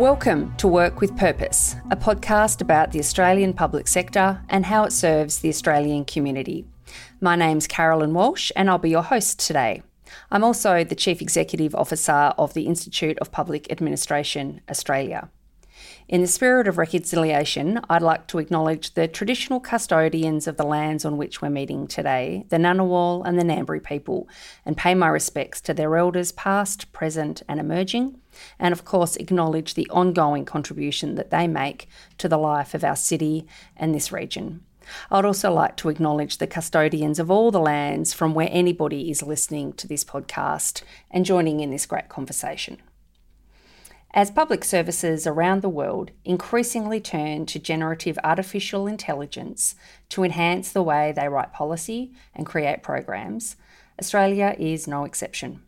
Welcome to Work with Purpose, a podcast about the Australian public sector and how it serves the Australian community. My name's Caroline Walsh, and I'll be your host today. I'm also the Chief Executive Officer of the Institute of Public Administration Australia. In the spirit of reconciliation, I'd like to acknowledge the traditional custodians of the lands on which we're meeting today, the Ngunnawal and the Ngambri people, and pay my respects to their elders past, present, and emerging, and of course acknowledge the ongoing contribution that they make to the life of our city and this region. I'd also like to acknowledge the custodians of all the lands from where anybody is listening to this podcast and joining in this great conversation. As public services around the world increasingly turn to generative artificial intelligence to enhance the way they write policy and create programs, Australia is no exception.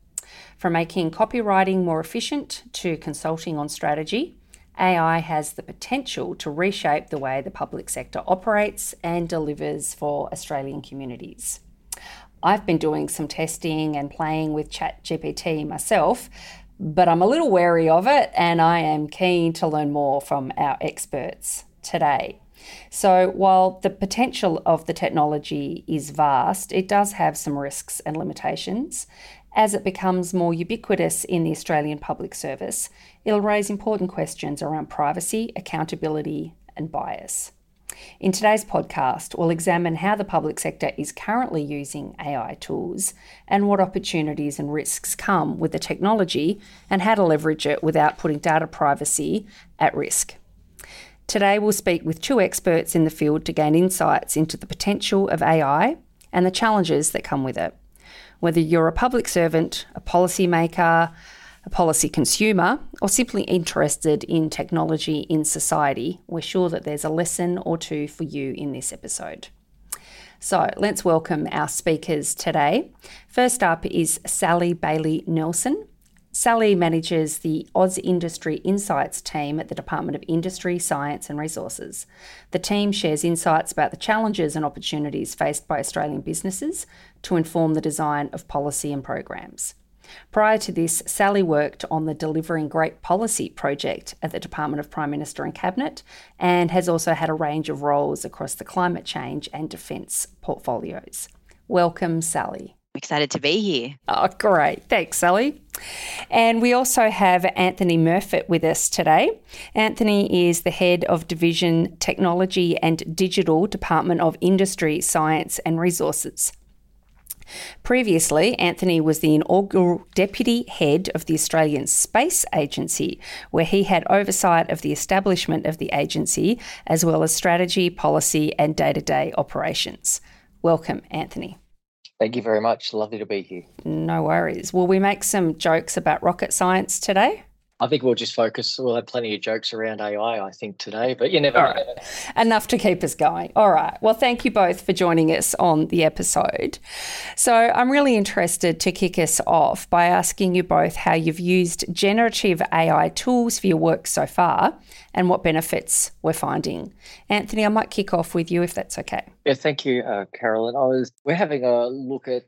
From making copywriting more efficient to consulting on strategy, AI has the potential to reshape the way the public sector operates and delivers for Australian communities. I've been doing some testing and playing with ChatGPT myself but I'm a little wary of it and I am keen to learn more from our experts today. So, while the potential of the technology is vast, it does have some risks and limitations. As it becomes more ubiquitous in the Australian public service, it'll raise important questions around privacy, accountability, and bias. In today's podcast, we'll examine how the public sector is currently using AI tools and what opportunities and risks come with the technology and how to leverage it without putting data privacy at risk. Today, we'll speak with two experts in the field to gain insights into the potential of AI and the challenges that come with it. Whether you're a public servant, a policymaker, a policy consumer, or simply interested in technology in society, we're sure that there's a lesson or two for you in this episode. So let's welcome our speakers today. First up is Sally Bayley-Nelson. Sally manages the AusIndustry Insights team at the Department of Industry, Science and Resources. The team shares insights about the challenges and opportunities faced by Australian businesses to inform the design of policy and programs. Prior to this, Sally worked on the Delivering Great Policy project at the Department of Prime Minister and Cabinet and has also had a range of roles across the climate change and defence portfolios. Welcome, Sally. Excited to be here. Oh, great. Thanks, Sally. And we also have Anthony Murfett with us today. Anthony is the head of Division Technology and Digital, Department of Industry, Science and Resources. Previously, Anthony was the inaugural deputy head of the Australian Space Agency, where he had oversight of the establishment of the agency, as well as strategy, policy, and day to day operations. Welcome, Anthony. Thank you very much. Lovely to be here. No worries. Will we make some jokes about rocket science today? I think we'll just focus. We'll have plenty of jokes around AI, I think, today, but you never All right. Enough to keep us going. All right. Well, thank you both for joining us on the episode. So, I'm really interested to kick us off by asking you both how you've used generative AI tools for your work so far and what benefits we're finding. Anthony, I might kick off with you if that's okay. Yeah, thank you, uh, Caroline. I was we're having a look at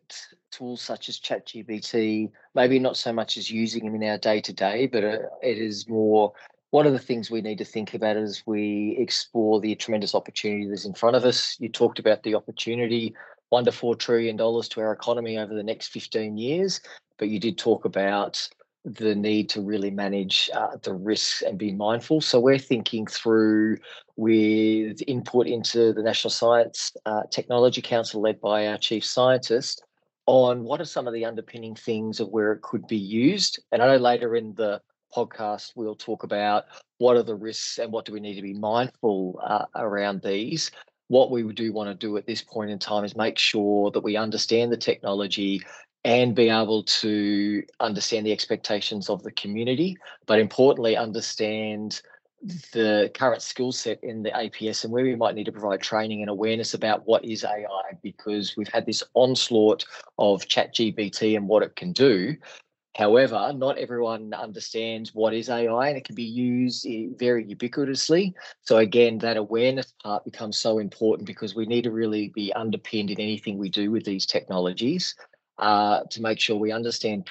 tools such as ChatGPT, maybe not so much as using them in our day to day, but uh, it is more one of the things we need to think about as we explore the tremendous opportunity that's in front of us. You talked about the opportunity, one to four trillion dollars to our economy over the next 15 years, but you did talk about the need to really manage uh, the risks and be mindful. So we're thinking through with input into the National Science uh, Technology Council led by our chief scientist on what are some of the underpinning things of where it could be used. And I know later in the podcast we'll talk about what are the risks and what do we need to be mindful uh, around these. What we do want to do at this point in time is make sure that we understand the technology and be able to understand the expectations of the community, but importantly, understand the current skill set in the APS and where we might need to provide training and awareness about what is AI because we've had this onslaught of ChatGPT and what it can do. However, not everyone understands what is AI and it can be used very ubiquitously. So, again, that awareness part becomes so important because we need to really be underpinned in anything we do with these technologies uh, to make sure we understand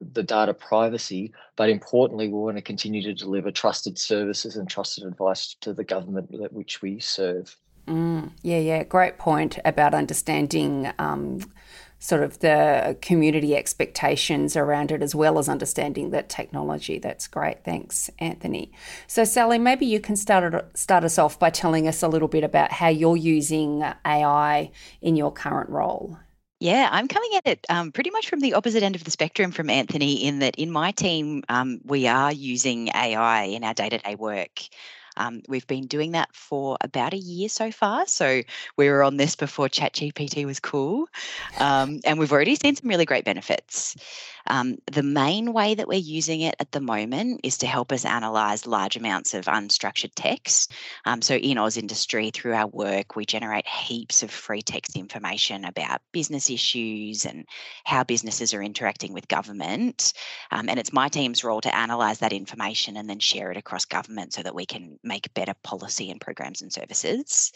the data privacy, but importantly, we want to continue to deliver trusted services and trusted advice to the government that which we serve. Mm, yeah, yeah, great point about understanding um, sort of the community expectations around it, as well as understanding that technology. That's great. Thanks, Anthony. So, Sally, maybe you can start start us off by telling us a little bit about how you're using AI in your current role. Yeah, I'm coming at it um, pretty much from the opposite end of the spectrum from Anthony, in that in my team, um, we are using AI in our day to day work. Um, we've been doing that for about a year so far. So we were on this before ChatGPT was cool. Um, and we've already seen some really great benefits. Um, the main way that we're using it at the moment is to help us analyze large amounts of unstructured text. Um, so in AusIndustry, through our work, we generate heaps of free text information about business issues and how businesses are interacting with government. Um, and it's my team's role to analyze that information and then share it across government so that we can make better policy and programs and services.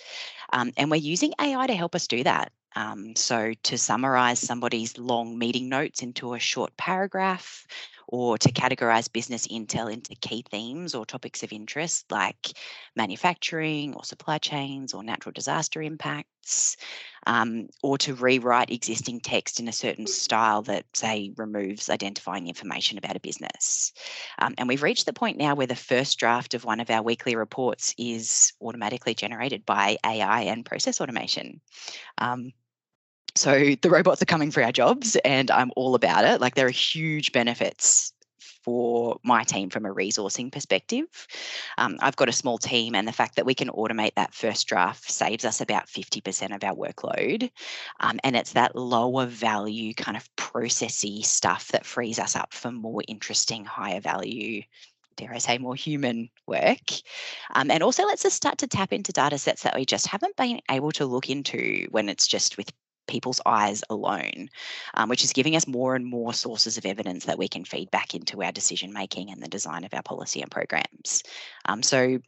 Um, and we're using AI to help us do that. Um, so, to summarize somebody's long meeting notes into a short paragraph, or to categorize business intel into key themes or topics of interest like manufacturing or supply chains or natural disaster impacts, um, or to rewrite existing text in a certain style that, say, removes identifying information about a business. Um, and we've reached the point now where the first draft of one of our weekly reports is automatically generated by AI and process automation. Um, so the robots are coming for our jobs, and I'm all about it. Like, there are huge benefits for my team from a resourcing perspective. Um, I've got a small team, and the fact that we can automate that first draft saves us about 50% of our workload. Um, and it's that lower value kind of processy stuff that frees us up for more interesting, higher value dare I say, more human work. Um, and also lets us start to tap into data sets that we just haven't been able to look into when it's just with people's eyes alone, um, which is giving us more and more sources of evidence that we can feed back into our decision making and the design of our policy and programs. Um, so,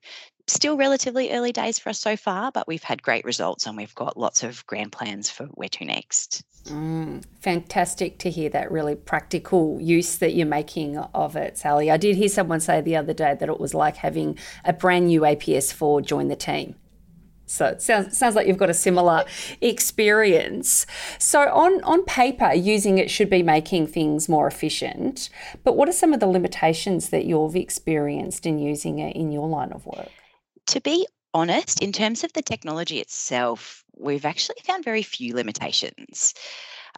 still relatively early days for us so far, but we've had great results and we've got lots of grand plans for where to next. Mm, fantastic to hear that really practical use that you're making of it, Sally. I did hear someone say the other day that it was like having a brand new APS4 join the team. So it sounds sounds like you've got a similar experience. So on on paper, using it should be making things more efficient. But what are some of the limitations that you've experienced in using it in your line of work? To be honest, in terms of the technology itself, we've actually found very few limitations.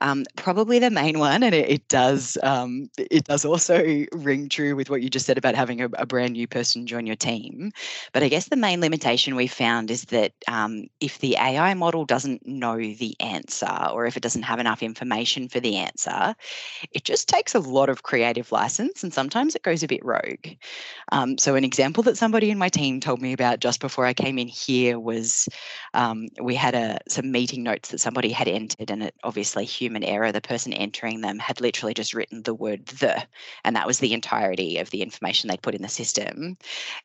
Um, probably the main one, and it, it does um, it does also ring true with what you just said about having a, a, brand new person join your team. But I guess the main limitation we found is that um, if the AI model doesn't know the answer, or if it doesn't have enough information for the answer, it just takes a lot of creative license, and sometimes it goes a bit rogue. Um, so an example that somebody in my team told me about just before I came in here was um, we had a some meeting notes that somebody had entered, and it obviously human error. The person entering them had literally just written the word the, and that was the entirety of the information they'd put in the system.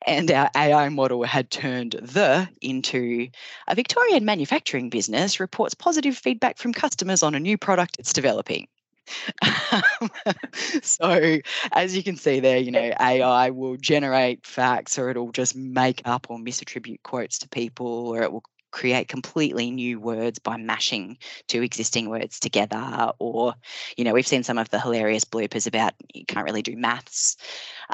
And our AI model had turned the into a Victorian manufacturing business reports positive feedback from customers on a new product it's developing. so as you can see there you know ai will generate facts or it'll just make up or misattribute quotes to people or it will create completely new words by mashing two existing words together or you know we've seen some of the hilarious bloopers about you can't really do maths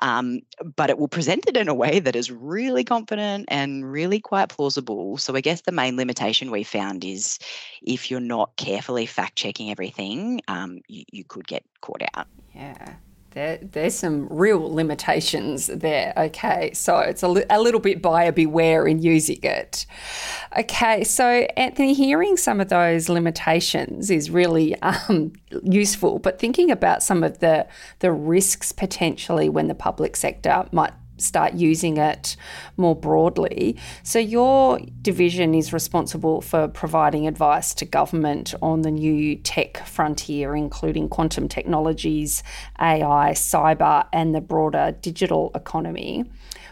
um, but it will present it in a way that is really confident and really quite plausible. So i guess the main limitation we found is if you're not carefully fact checking everything um, you, you could get caught out. Yeah there, there's some real limitations there. Okay, so it's a, li- a little bit buyer beware in using it. Okay, so Anthony, hearing some of those limitations is really um, useful, but thinking about some of the the risks potentially when the public sector might start using it more broadly. So, your division is responsible for providing advice to government on the new tech frontier, including quantum technologies, AI, cyber, and the broader digital economy.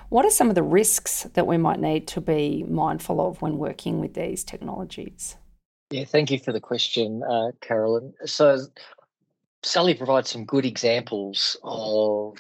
What are some of the risks that we might need to be mindful of when working with these technologies? Yeah, thank you for the question, uh, Caroline. So, Sally provides some good examples of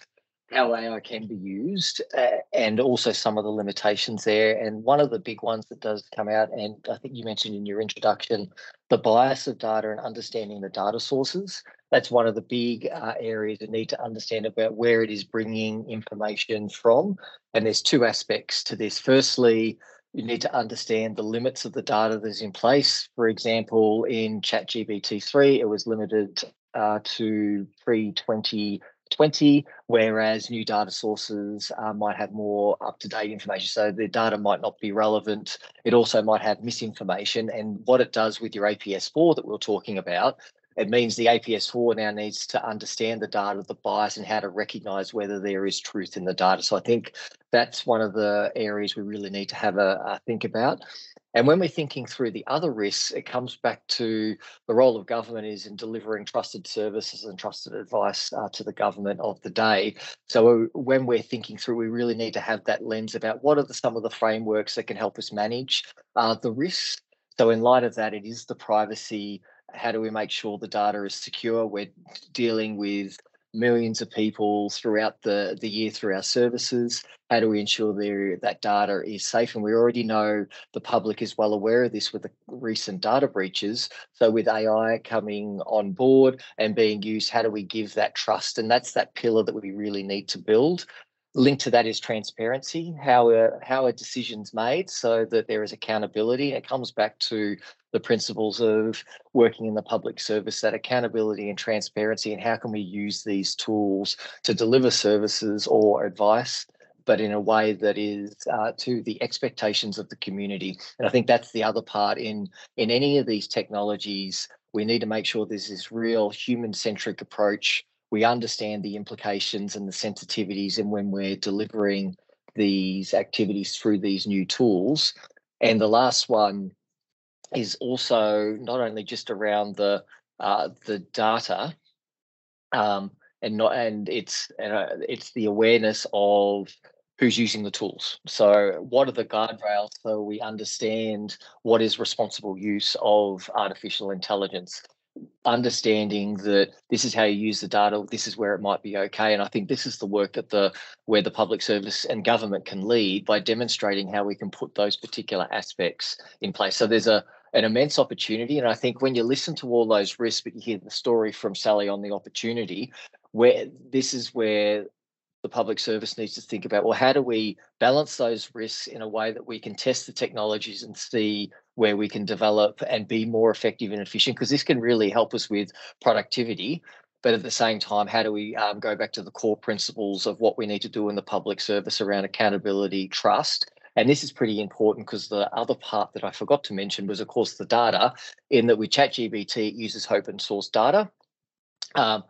how AI can be used uh, and also some of the limitations there. And one of the big ones that does come out, and I think you mentioned in your introduction, the bias of data and understanding the data sources. That's one of the big uh, areas that need to understand about where it is bringing information from. And there's two aspects to this. Firstly, you need to understand the limits of the data that's in place. For example, in ChatGPT 3, it was limited uh, to 320 20, whereas new data sources uh, might have more up to date information. So the data might not be relevant. It also might have misinformation. And what it does with your APS4 that we we're talking about it means the APS4 now needs to understand the data, the bias, and how to recognize whether there is truth in the data. So I think that's one of the areas we really need to have a, a think about. And when we're thinking through the other risks, it comes back to the role of government is in delivering trusted services and trusted advice uh, to the government of the day. So when we're thinking through, we really need to have that lens about what are the, some of the frameworks that can help us manage uh, the risks. So in light of that, it is the privacy. How do we make sure the data is secure? We're dealing with millions of people throughout the, the year through our services? How do we ensure that data is safe? And we already know the public is well aware of this with the recent data breaches. So with AI coming on board and being used, how do we give that trust? And that's that pillar that we really need to build linked to that is transparency how are how are decisions made so that there is accountability. It comes back to the principles of working in the public service that accountability and transparency and how can we use these tools to deliver services or advice but in a way that is uh, to the expectations of the community. And i think that's the other part in in any of these technologies. We need to make sure there's this real human centric approach we understand the implications and the sensitivities and when we're delivering these activities through these new tools. And the last one is also not only just around the uh, the data, um, and not and it's uh, it's the awareness of who's using the tools. So, what are the guardrails so we understand what is responsible use of artificial intelligence? Understanding that this is how you use the data this is where it might be okay and i think this is the work that the where the public service and government can lead by demonstrating how we can put those particular aspects in place. So there's a an immense opportunity and i think when you listen to all those risks but you hear the story from sally on the opportunity where this is where the public service needs to think about well how do we balance those risks in a way that we can test the technologies and see where we can develop and be more effective and efficient because this can really help us with productivity but at the same time how do we um, go back to the core principles of what we need to do in the public service around accountability trust and this is pretty important because the other part that I forgot to mention was, of course, the data. In that with ChatGPT, it uses open source data. Um,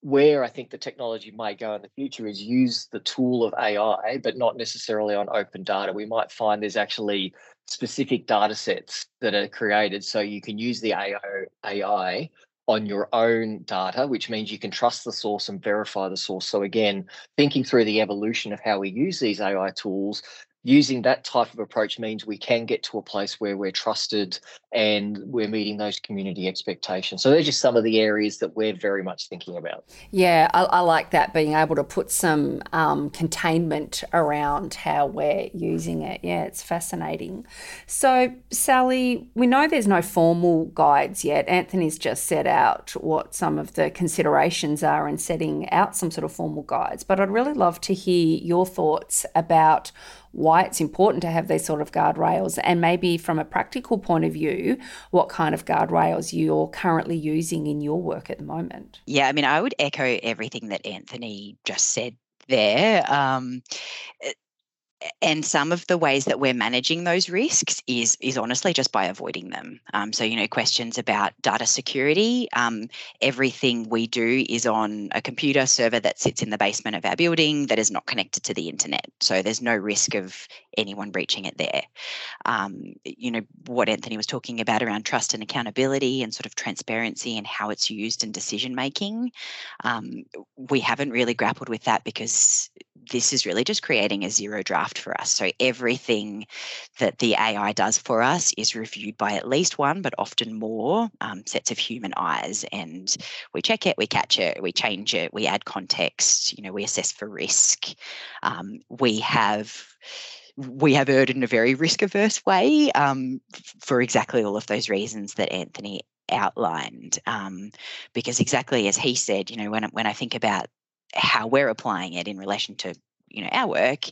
where I think the technology may go in the future is use the tool of AI, but not necessarily on open data. We might find there's actually specific data sets that are created so you can use the AI on your own data, which means you can trust the source and verify the source. So, again, thinking through the evolution of how we use these AI tools using that type of approach means we can get to a place where we're trusted and we're meeting those community expectations. So they're just some of the areas that we're very much thinking about. Yeah, I, I like that being able to put some um, containment around how we're using it. Yeah, it's fascinating. So, Sally, we know there's no formal guides yet. Anthony's just set out what some of the considerations are in setting out some sort of formal guides, but I'd really love to hear your thoughts about why it's important to have these sort of guardrails, and maybe from a practical point of view, what kind of guardrails you're currently using in your work at the moment. Yeah, I mean, I would echo everything that Anthony just said there. Um, and some of the ways that we're managing those risks is is honestly just by avoiding them. Um, so you know questions about data security. Um, everything we do is on a computer server that sits in the basement of our building that is not connected to the internet. So there's no risk of anyone breaching it there. Um, you know what Anthony was talking about around trust and accountability and sort of transparency and how it's used in decision making. Um, we haven't really grappled with that because this is really just creating a zero draft for us. So everything that the AI does for us is reviewed by at least one, but often more um, sets of human eyes. And we check it, we catch it, we change it, we add context, you know, we assess for risk. Um, we have we have erred in a very risk averse way um, for exactly all of those reasons that Anthony outlined. Um, because exactly as he said, you know, when when I think about how we're applying it in relation to you know our work,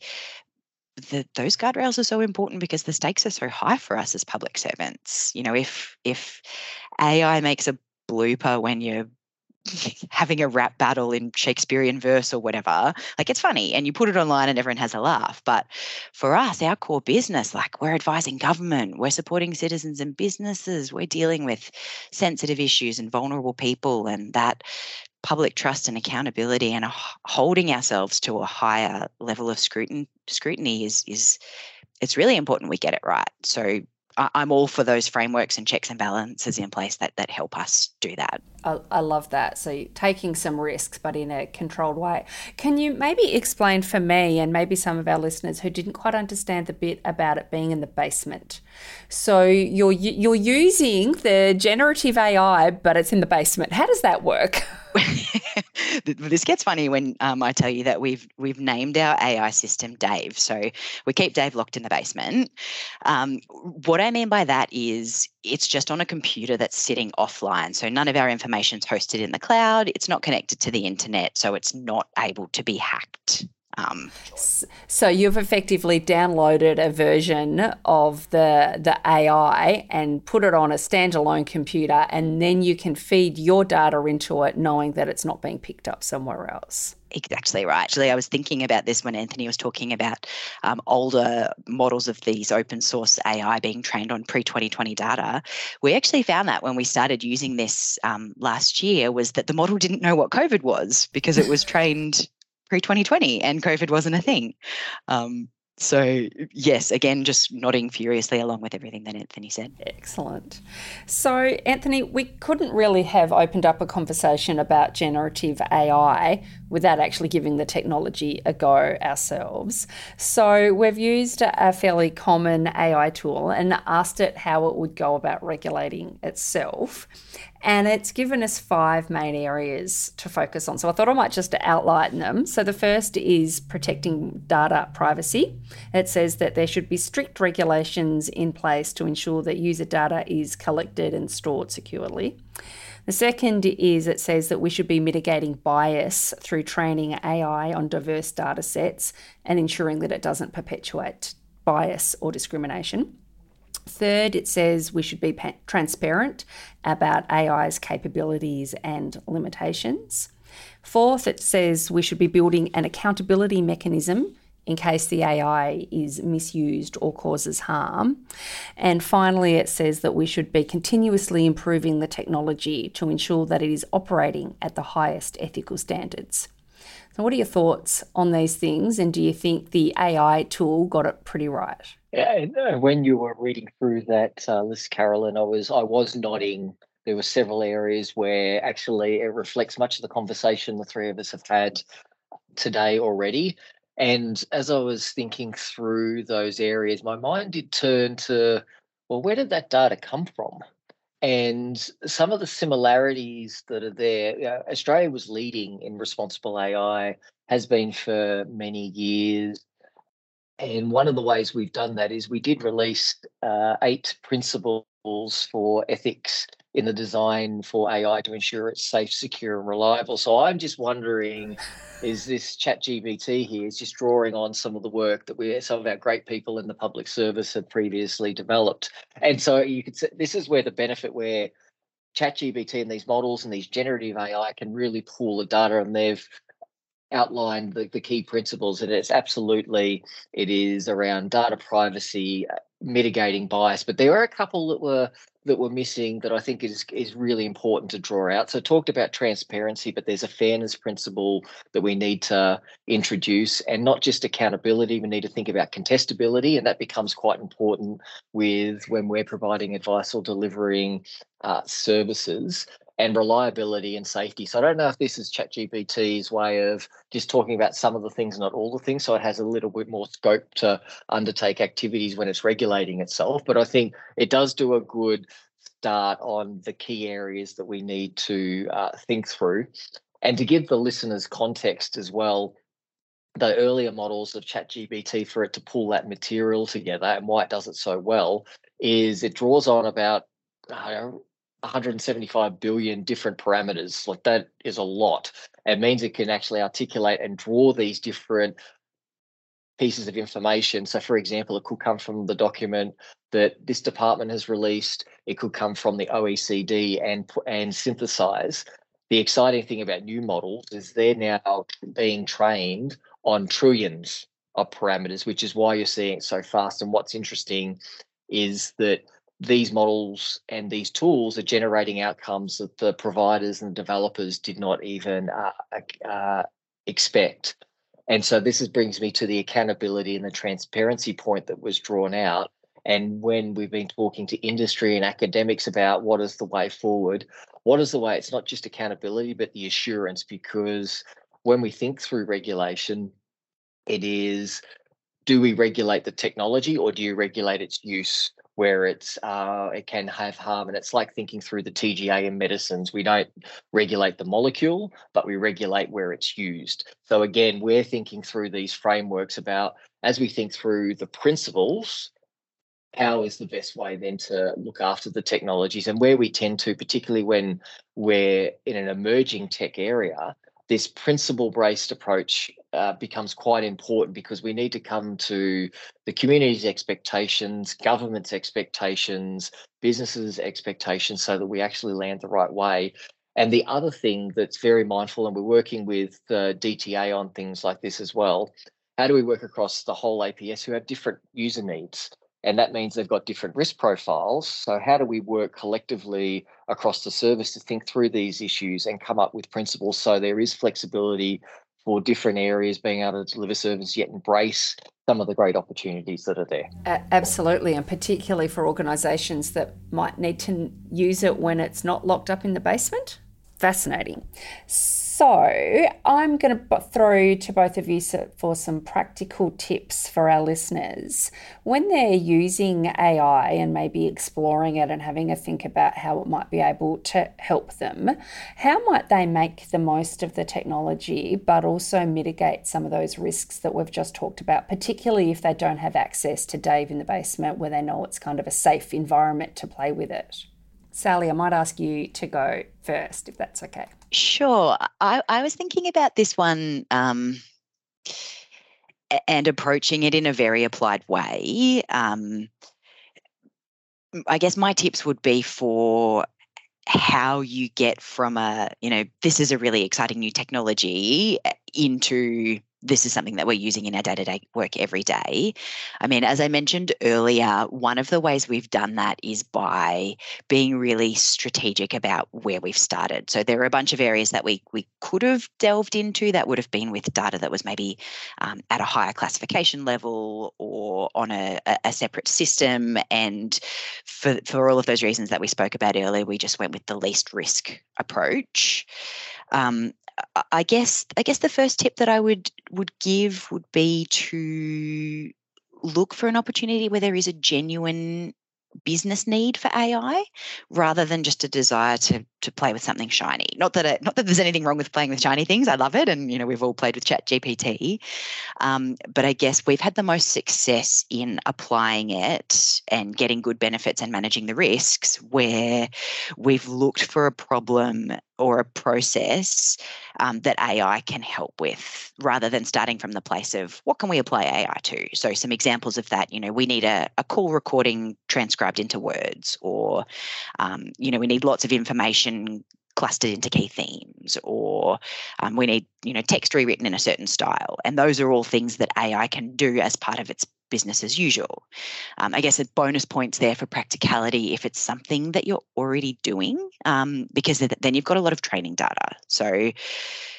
the, those guardrails are so important because the stakes are so high for us as public servants. You know, if if AI makes a blooper when you're having a rap battle in Shakespearean verse or whatever, like it's funny and you put it online and everyone has a laugh. But for us, our core business, like we're advising government, we're supporting citizens and businesses, we're dealing with sensitive issues and vulnerable people, and that public trust and accountability and holding ourselves to a higher level of scrutiny scrutiny is is it's really important we get it right. So I'm all for those frameworks and checks and balances in place that that help us do that. I, I, love that. So taking some risks, but in a controlled way. Can you maybe explain for me and maybe some of our listeners who didn't quite understand the bit about it being in the basement? So you're you're using the generative AI, but it's in the basement. How does that work? this gets funny when um, I tell you that we've we've named our AI system Dave. So we keep Dave locked in the basement. Um, what I mean by that is it's just on a computer that's sitting offline. So none of our information is hosted in the cloud. It's not connected to the internet, so it's not able to be hacked. Um, so you've effectively downloaded a version of the the AI and put it on a standalone computer, and then you can feed your data into it, knowing that it's not being picked up somewhere else. Exactly right. Actually, I was thinking about this when Anthony was talking about um, older models of these open source AI being trained on pre 2020 data. We actually found that when we started using this um, last year was that the model didn't know what COVID was because it was trained pre 2020 and COVID wasn't a thing. Um, so, yes, again, just nodding furiously along with everything that Anthony said. Excellent. So, Anthony, we couldn't really have opened up a conversation about generative AI without actually giving the technology a go ourselves. So, we've used a fairly common AI tool and asked it how it would go about regulating itself and it's given us five main areas to focus on. So I thought I might just outline them. So the first is protecting data privacy. It says that there should be strict regulations in place to ensure that user data is collected and stored securely. The second is it says that we should be mitigating bias through training AI on diverse data sets and ensuring that it doesn't perpetuate bias or discrimination. Third, it says we should be pa- transparent about AI's capabilities and limitations. Fourth, it says we should be building an accountability mechanism in case the AI is misused or causes harm. And finally, it says that we should be continuously improving the technology to ensure that it is operating at the highest ethical standards. So, what are your thoughts on these things? And do you think the AI tool got it pretty right? Yeah, uh, when you were reading through that uh, list, Caroline, I was I was nodding. There were several areas where actually it reflects much of the conversation the three of us have had today already. And as I was thinking through those areas, my mind did turn to, well, where did that data come from? And some of the similarities that are there, you know, Australia was leading in responsible AI, has been for many years. And one of the ways we've done that is we did release uh, eight principles for ethics in the design for AI to ensure it's safe, secure, and reliable. So I'm just wondering, is this Chat GPT here is just drawing on some of the work that we some of our great people in the public service have previously developed? And so you could say this is where the benefit where Chat GPT and these models and these generative AI can really pull the data and they've outlined the, the key principles and it's absolutely it is around data privacy mitigating bias but there are a couple that were that we're missing that I think is is really important to draw out. So talked about transparency, but there's a fairness principle that we need to introduce, and not just accountability. We need to think about contestability, and that becomes quite important with when we're providing advice or delivering uh, services. And reliability and safety. So I don't know if this is ChatGPT's way of just talking about some of the things, not all the things. So it has a little bit more scope to undertake activities when it's regulating itself. But I think it does do a good start on the key areas that we need to uh, think through. And to give the listeners context as well, the earlier models of ChatGPT for it to pull that material together and why it does it so well is it draws on about uh, 175 billion different parameters. Like that is a lot. It means it can actually articulate and draw these different pieces of information. So, for example, it could come from the document that this department has released. It could come from the OECD and and synthesize. The exciting thing about new models is they're now being trained on trillions of parameters, which is why you're seeing it so fast. And what's interesting is that these models and these tools are generating outcomes that the providers and developers did not even uh, uh, expect. And so this is, brings me to the accountability and the transparency point that was drawn out. And when we've been talking to industry and academics about what is the way forward, what is the way? It's not just accountability, but the assurance, because when we think through regulation, it is do we regulate the technology or do you regulate its use? Where it's uh, it can have harm. And it's like thinking through the TGA in medicines. We don't regulate the molecule, but we regulate where it's used. So again, we're thinking through these frameworks about as we think through the principles. How is the best way then to look after the technologies and where we tend to, particularly when we're in an emerging tech area, this principle based approach uh, becomes quite important because we need to come to the community's expectations, government's expectations, businesses' expectations so that we actually land the right way. And the other thing that's very mindful, and we're working with the DTA on things like this as well. How do we work across the whole APS who have different user needs? and that means they've got different risk profiles. So, how do we work collectively across the service to think through these issues and come up with principles so there is flexibility for different areas being able to deliver service yet embrace some of the great opportunities that are there. absolutely, and particularly for organisations that might need to use it when it's not locked up in the basement. Fascinating. So, I'm going to throw to both of you for some practical tips for our listeners. When they're using AI and maybe exploring it and having a think about how it might be able to help them, how might they make the most of the technology but also mitigate some of those risks that we've just talked about, particularly if they don't have access to Dave in the basement where they know it's kind of a safe environment to play with it? Sally, I might ask you to go first, if that's okay. Sure. I, I was thinking about this one um, and approaching it in a very applied way. Um, I guess my tips would be for how you get from a, you know, this is a really exciting new technology into this is something that we're using in our day to day work every day. I mean, as I mentioned earlier, one of the ways we've done that is by being really strategic about where we've started. So there are a bunch of areas that we, we could have delved into that would have been with data that was maybe um, at a higher classification level or on a, a separate system. And for, for all of those reasons that we spoke about earlier, we just went with the least risk approach. Um, I guess I guess the first tip that I would would give would be to look for an opportunity where there is a genuine business need for AI rather than just a desire to to play with something shiny. Not that it, not that there's anything wrong with playing with shiny things. I love it, and you know we've all played with Chat GPT. Um, but I guess we've had the most success in applying it and getting good benefits and managing the risks where we've looked for a problem or a process um, that AI can help with rather than starting from the place of what can we apply AI to? So, some examples of that, you know, we need a, a call recording transcribed into words, or, um, you know, we need lots of information clustered into key themes or um, we need you know text rewritten in a certain style and those are all things that ai can do as part of its business as usual. Um, I guess a bonus points there for practicality if it's something that you're already doing, um, because then you've got a lot of training data. So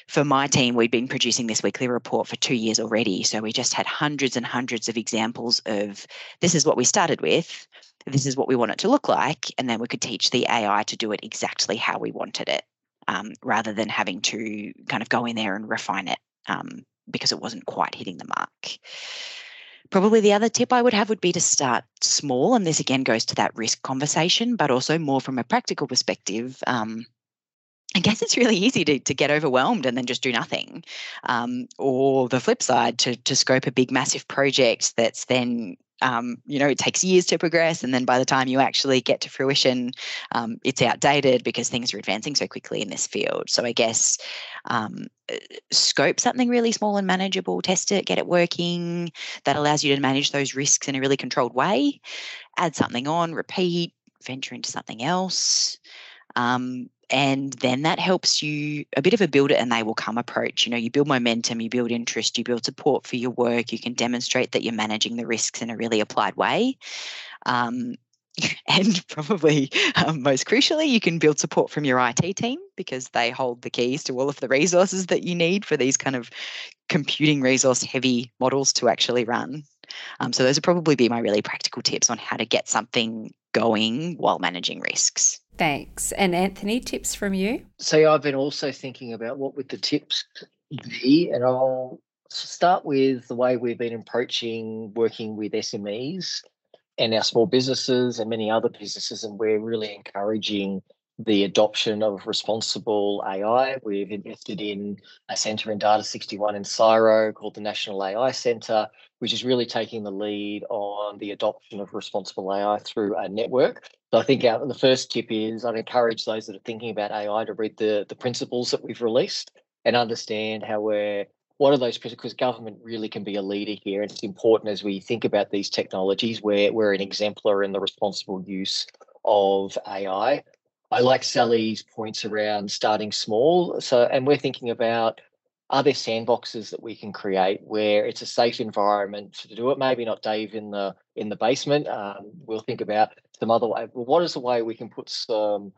for my team, we'd been producing this weekly report for two years already. So we just had hundreds and hundreds of examples of this is what we started with. this is what we want it to look like. And then we could teach the AI to do it exactly how we wanted it um, rather than having to kind of go in there and refine it um, because it wasn't quite hitting the mark. Probably the other tip I would have would be to start small. And this again goes to that risk conversation, but also more from a practical perspective. Um, I guess it's really easy to, to get overwhelmed and then just do nothing. Um, or the flip side, to, to scope a big, massive project that's then um, you know, it takes years to progress. And then by the time you actually get to fruition, um, it's outdated because things are advancing so quickly in this field. So I guess um, scope something really small and manageable, test it, get it working. That allows you to manage those risks in a really controlled way. Add something on, repeat, venture into something else. Um, and then that helps you a bit of a build it and they will come approach. You know you build momentum you build interest you build support for your work you can demonstrate that you're managing the risks in a really applied way. Um, and probably um, most crucially you can build support from your it team because they hold the keys to all of the resources that you need for these kind of computing resource heavy models to actually run. Um, so those would probably be my really practical tips on how to get something going while managing risks Thanks. And Anthony, tips from you? So I've been also thinking about what would the tips be, and I'll start with the way we've been approaching working with SMEs and our small businesses and many other businesses, and we're really encouraging the adoption of responsible AI. We've invested in a centre in Data 61 in CSIRO called the National AI Centre, which is really taking the lead on the adoption of responsible AI through a network. So I think our, the first tip is I'd encourage those that are thinking about AI to read the, the principles that we've released and understand how we're what are those principles? because government really can be a leader here and it's important as we think about these technologies where we're an exemplar in the responsible use of ai I like Sally's points around starting small. So, and we're thinking about are there sandboxes that we can create where it's a safe environment to do it? Maybe not Dave in the in the basement. Um, we'll think about some other way. Well, what is the way we can put some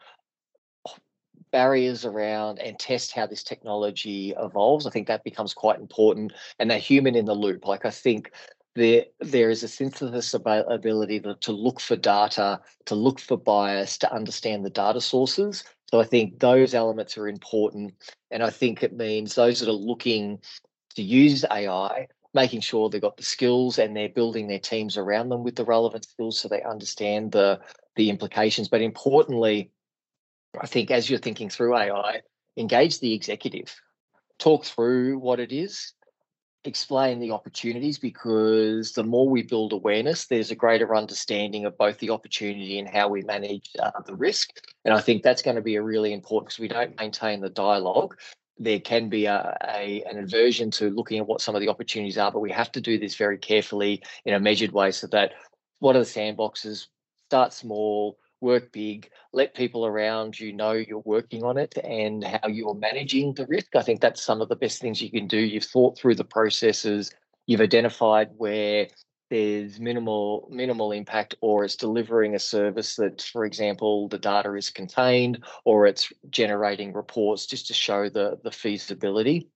barriers around and test how this technology evolves? I think that becomes quite important, and that human in the loop. Like I think there there is a synthesis ability to, to look for data, to look for bias, to understand the data sources. So I think those elements are important, and I think it means those that are looking to use AI, making sure they've got the skills and they're building their teams around them with the relevant skills so they understand the the implications. But importantly, I think as you're thinking through AI, engage the executive, talk through what it is, explain the opportunities because the more we build awareness, there's a greater understanding of both the opportunity and how we manage uh, the risk. And I think that's going to be a really important because we don't maintain the dialogue. There can be a, a, an aversion to looking at what some of the opportunities are, but we have to do this very carefully in a measured way so that what are the sandboxes? Start small, work big, let people around you know you're working on it and how you're managing the risk. I think that's some of the best things you can do. You've thought through the processes, you've identified where there's minimal minimal impact or it's delivering a service that for example the data is contained or it's generating reports just to show the the feasibility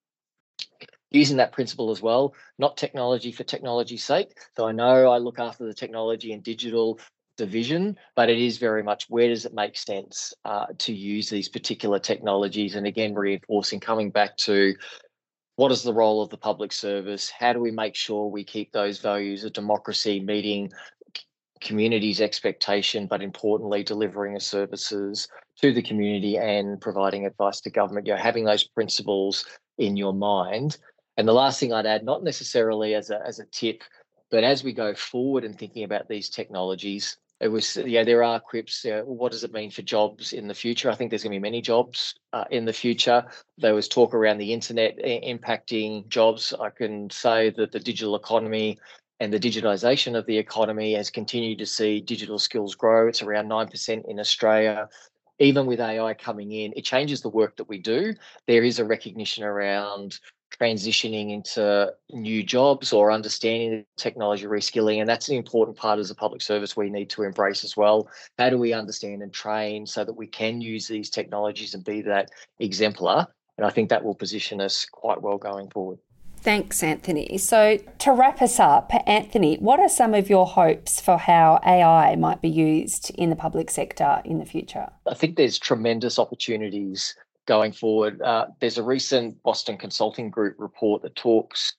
using that principle as well, not technology for technology's sake. So I know I look after the technology and digital division, but it is very much where does it make sense uh, to use these particular technologies? And again, reinforcing coming back to what is the role of the public service? How do we make sure we keep those values of democracy meeting community's expectation, but importantly, delivering services to the community and providing advice to government? You're having those principles in your mind. And the last thing I'd add, not necessarily as a, as a tip, but as we go forward and thinking about these technologies, it was yeah there are quips yeah, what does it mean for jobs in the future? I think there's going to be many jobs uh, in the future. There was talk around the internet impacting jobs. I can say that the digital economy and the digitization of the economy has continued to see digital skills grow. It's around 9% in australia. Even with ai coming in it changes the work that we do. There is a recognition around transitioning into new jobs or understanding the technology reskilling. And that's an important part as a public service we need to embrace as well. How do we understand and train so that we can use these technologies and be that exemplar? And I think that will position us quite well going forward. Thanks, Anthony. So, to wrap us up, Anthony, what are some of your hopes for how AI might be used in the public sector in the future? I think there's tremendous opportunities going forward. Uh, there's a recent Boston Consulting Group report that talks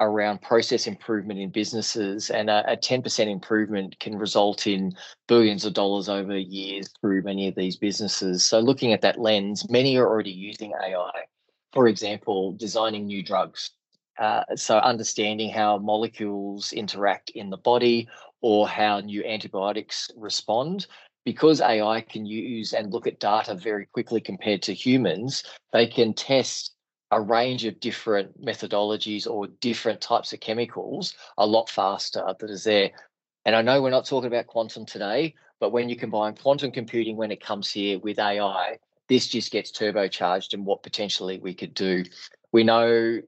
around process improvement in businesses, and a, a 10% improvement can result in billions of dollars over years through many of these businesses. So, looking at that lens, many are already using AI. For example, designing new drugs. Uh, so, understanding how molecules interact in the body or how new antibiotics respond because AI can use and look at data very quickly compared to humans, they can test a range of different methodologies or different types of chemicals a lot faster that is there. And I know we're not talking about quantum today, but when you combine quantum computing when it comes here with AI, this just gets turbocharged and what potentially we could do. We know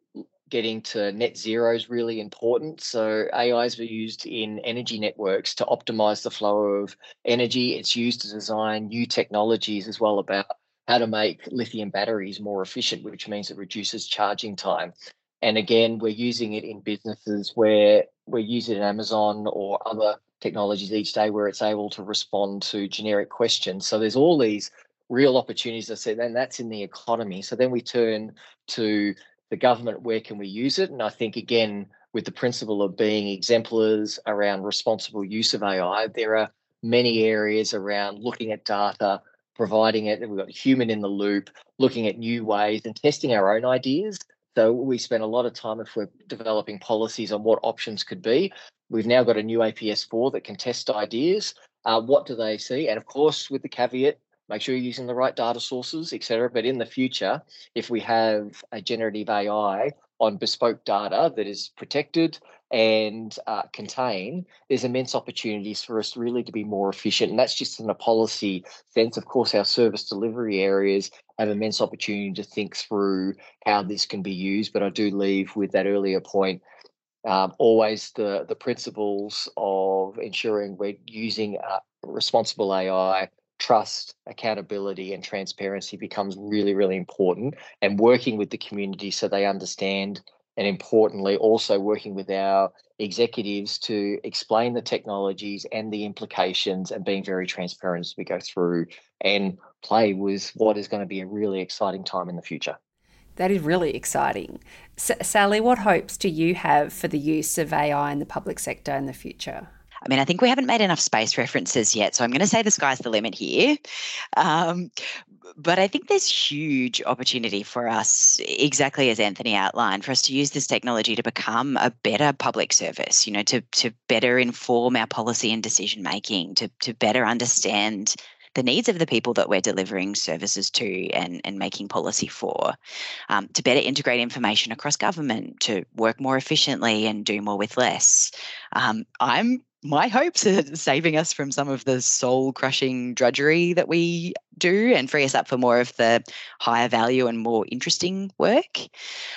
getting to net zero is really important. So AIs are used in energy networks to optimize the flow of energy. It's used to design new technologies as well about how to make lithium batteries more efficient, which means it reduces charging time. And again, we're using it in businesses where we're using it in Amazon or other technologies each day where it's able to respond to generic questions. So there's all these real opportunities. I said, and that's in the economy. So then we turn to the government, where can we use it? And I think, again, with the principle of being exemplars around responsible use of AI, there are many areas around looking at data, providing it. We've got human in the loop, looking at new ways and testing our own ideas. So we spend a lot of time if we're developing policies on what options could be. We've now got a new APS 4 that can test ideas. Uh, what do they see? And of course, with the caveat, make sure you're using the right data sources, etc. But in the future, if we have a generative AI on bespoke data that is protected and uh, contained, there's immense opportunities for us really to be more efficient. And that's just in a policy sense. Of course, our service delivery areas have immense opportunity to think through how this can be used. But I do leave with that earlier point. Um, always the the principles of ensuring we're using uh, responsible AI trust, accountability, and transparency becomes really, really important. And working with the community so they understand, and importantly, also working with our executives to explain the technologies and the implications and being very transparent as we go through and play with what is going to be a really exciting time in the future. That is really exciting. S- Sally, what hopes do you have for the use of AI in the public sector in the future? I mean, I think we haven't made enough space references yet, so I'm going to say the sky's the limit here. Um, but I think there's huge opportunity for us, exactly as Anthony outlined, for us to use this technology to become a better public service. You know, to to better inform our policy and decision making, to to better understand the needs of the people that we're delivering services to and, and making policy for, um, to better integrate information across government, to work more efficiently and do more with less. Um, I'm my hopes are saving us from some of the soul crushing drudgery that we do and free us up for more of the higher value and more interesting work.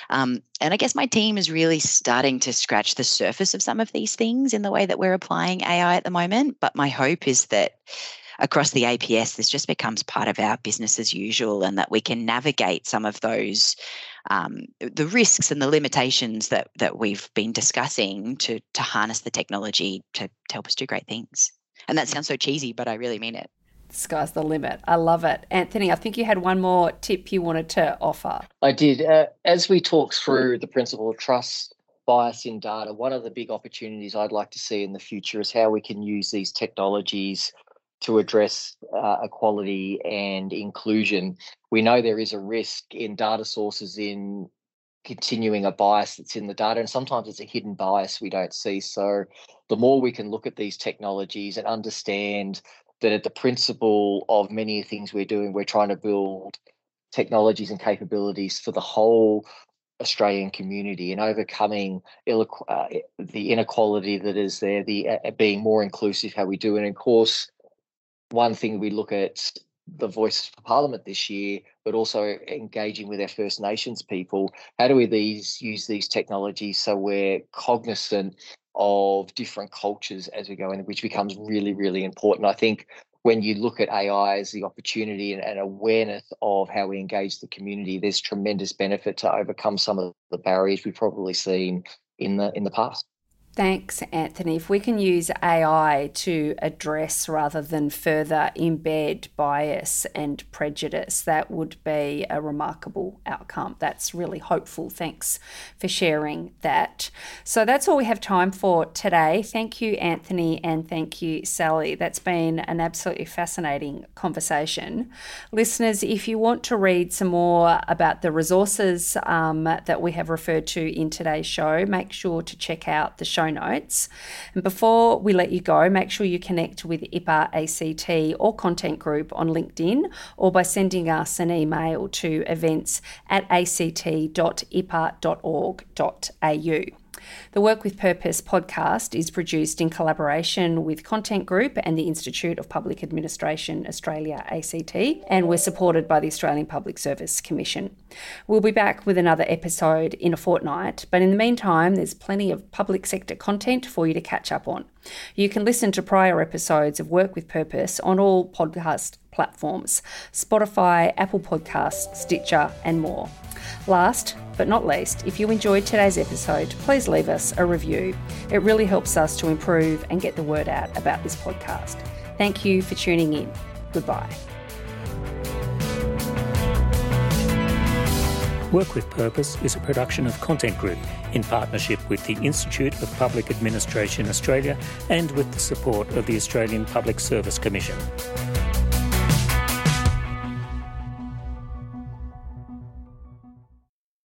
Um, and I guess my team is really starting to scratch the surface of some of these things in the way that we're applying AI at the moment. But my hope is that across the APS, this just becomes part of our business as usual and that we can navigate some of those um, the risks and the limitations that that we've been discussing to to harness the technology to, to help us do great things. And that sounds so cheesy, but I really mean it. sky's the limit. I love it. Anthony, I think you had one more tip you wanted to offer. I did. Uh, as we talk through the principle of trust, bias in data, one of the big opportunities I'd like to see in the future is how we can use these technologies to address uh, equality and inclusion. We know there is a risk in data sources in continuing a bias that's in the data, and sometimes it's a hidden bias we don't see. So, the more we can look at these technologies and understand that at the principle of many things we're doing, we're trying to build technologies and capabilities for the whole Australian community and overcoming uh, the inequality that is there, the uh, being more inclusive, how we do it. And of course, one thing we look at the voice for parliament this year, but also engaging with our First Nations people. How do we these use these technologies so we're cognizant of different cultures as we go in, which becomes really, really important. I think when you look at AI as the opportunity and, and, awareness of how we engage the community, there's tremendous benefit to overcome some of the barriers we've probably seen in the in the past. Thanks, Anthony. If we can use AI to address rather than further embed bias and prejudice, that would be a remarkable outcome. That's really hopeful. Thanks for sharing that. So that's all we have time for today. Thank you, Anthony, and thank you, Sally. That's been an absolutely fascinating conversation. Listeners, if you want to read some more about the resources um, that we have referred to in today's show, make sure to check out the show show notes. And before we let you go, make sure you connect with IPAA ACT or Content Group on LinkedIn or by sending us an email to events at act.ipaa.org.au. The Work with Purpose podcast is produced in collaboration with Content Group and the Institute of Public Administration Australia ACT, and we're supported by the Australian Public Service Commission. We'll be back with another episode in a fortnight, but in the meantime, there's plenty of public sector content for you to catch up on. You can listen to prior episodes of Work with Purpose on all podcast platforms Spotify, Apple Podcasts, Stitcher, and more. Last but not least, if you enjoyed today's episode, please leave us a review. It really helps us to improve and get the word out about this podcast. Thank you for tuning in. Goodbye. Work with Purpose is a production of Content Group in partnership with the Institute of Public Administration Australia and with the support of the Australian Public Service Commission.